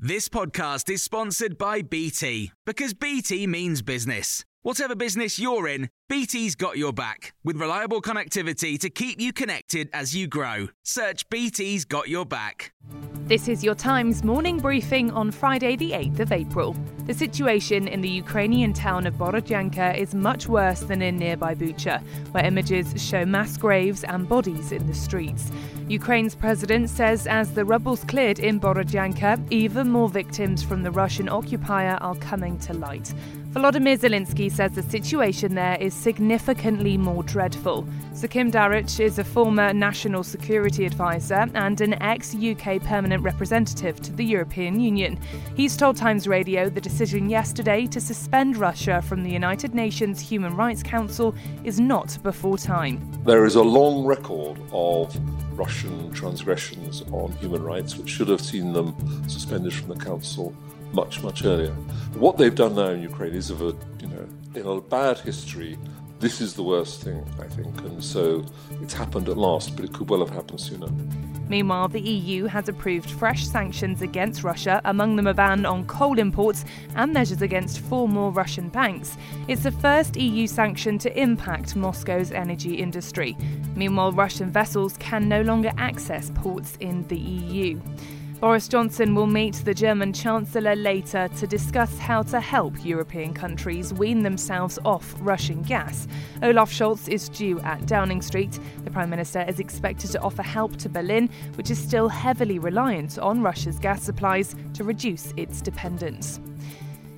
This podcast is sponsored by BT because BT means business. Whatever business you're in, BT's got your back with reliable connectivity to keep you connected as you grow. Search BT's got your back. This is your Times morning briefing on Friday, the 8th of April. The situation in the Ukrainian town of Borodyanka is much worse than in nearby Bucha, where images show mass graves and bodies in the streets. Ukraine's president says as the rubble's cleared in Borodyanka, even more victims from the Russian occupier are coming to light. Volodymyr Zelensky says the situation there is significantly more dreadful. Sir Kim Darroch is a former national security advisor and an ex UK permanent representative to the European Union. He's told Times Radio the decision yesterday to suspend Russia from the United Nations Human Rights Council is not before time. There is a long record of Russian transgressions on human rights, which should have seen them suspended from the Council much, much earlier. What they've done now in Ukraine is of a, you know, in a bad history, this is the worst thing, I think. And so it's happened at last, but it could well have happened sooner. Meanwhile, the EU has approved fresh sanctions against Russia, among them a ban on coal imports and measures against four more Russian banks. It's the first EU sanction to impact Moscow's energy industry. Meanwhile, Russian vessels can no longer access ports in the EU. Boris Johnson will meet the German Chancellor later to discuss how to help European countries wean themselves off Russian gas. Olaf Scholz is due at Downing Street. The Prime Minister is expected to offer help to Berlin, which is still heavily reliant on Russia's gas supplies to reduce its dependence.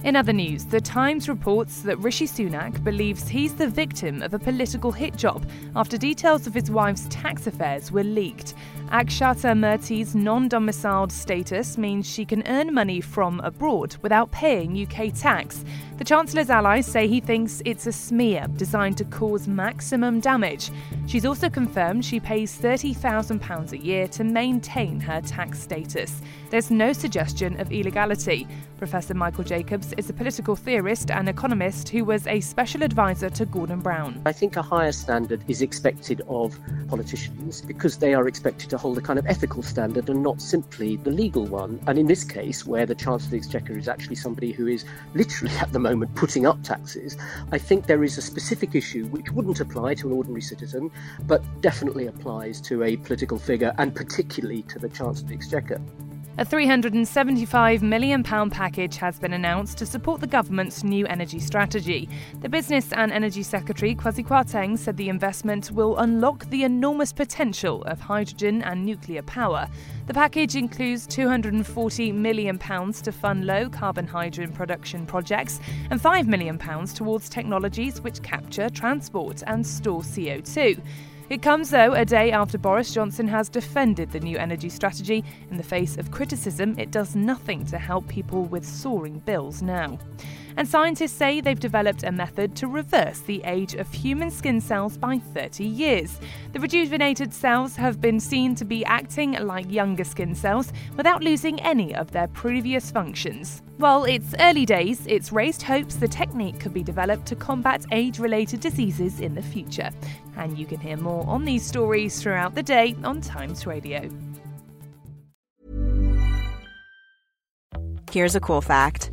In other news, The Times reports that Rishi Sunak believes he's the victim of a political hit job after details of his wife's tax affairs were leaked. Akshata Murthy's non domiciled status means she can earn money from abroad without paying UK tax. The Chancellor's allies say he thinks it's a smear designed to cause maximum damage. She's also confirmed she pays £30,000 a year to maintain her tax status. There's no suggestion of illegality. Professor Michael Jacobs is a political theorist and economist who was a special advisor to Gordon Brown. I think a higher standard is expected of politicians because they are expected to hold a kind of ethical standard and not simply the legal one. And in this case, where the Chancellor of the Exchequer is actually somebody who is literally at the moment putting up taxes, I think there is a specific issue which wouldn't apply to an ordinary citizen, but definitely applies to a political figure and particularly to the Chancellor of the Exchequer. A £375 million package has been announced to support the government's new energy strategy. The Business and Energy Secretary Kwasi Kwarteng said the investment will unlock the enormous potential of hydrogen and nuclear power. The package includes £240 million to fund low carbon hydrogen production projects and £5 million towards technologies which capture, transport, and store CO2. It comes, though, a day after Boris Johnson has defended the new energy strategy. In the face of criticism, it does nothing to help people with soaring bills now. And scientists say they've developed a method to reverse the age of human skin cells by 30 years. The rejuvenated cells have been seen to be acting like younger skin cells without losing any of their previous functions. While it's early days, it's raised hopes the technique could be developed to combat age related diseases in the future. And you can hear more on these stories throughout the day on Times Radio. Here's a cool fact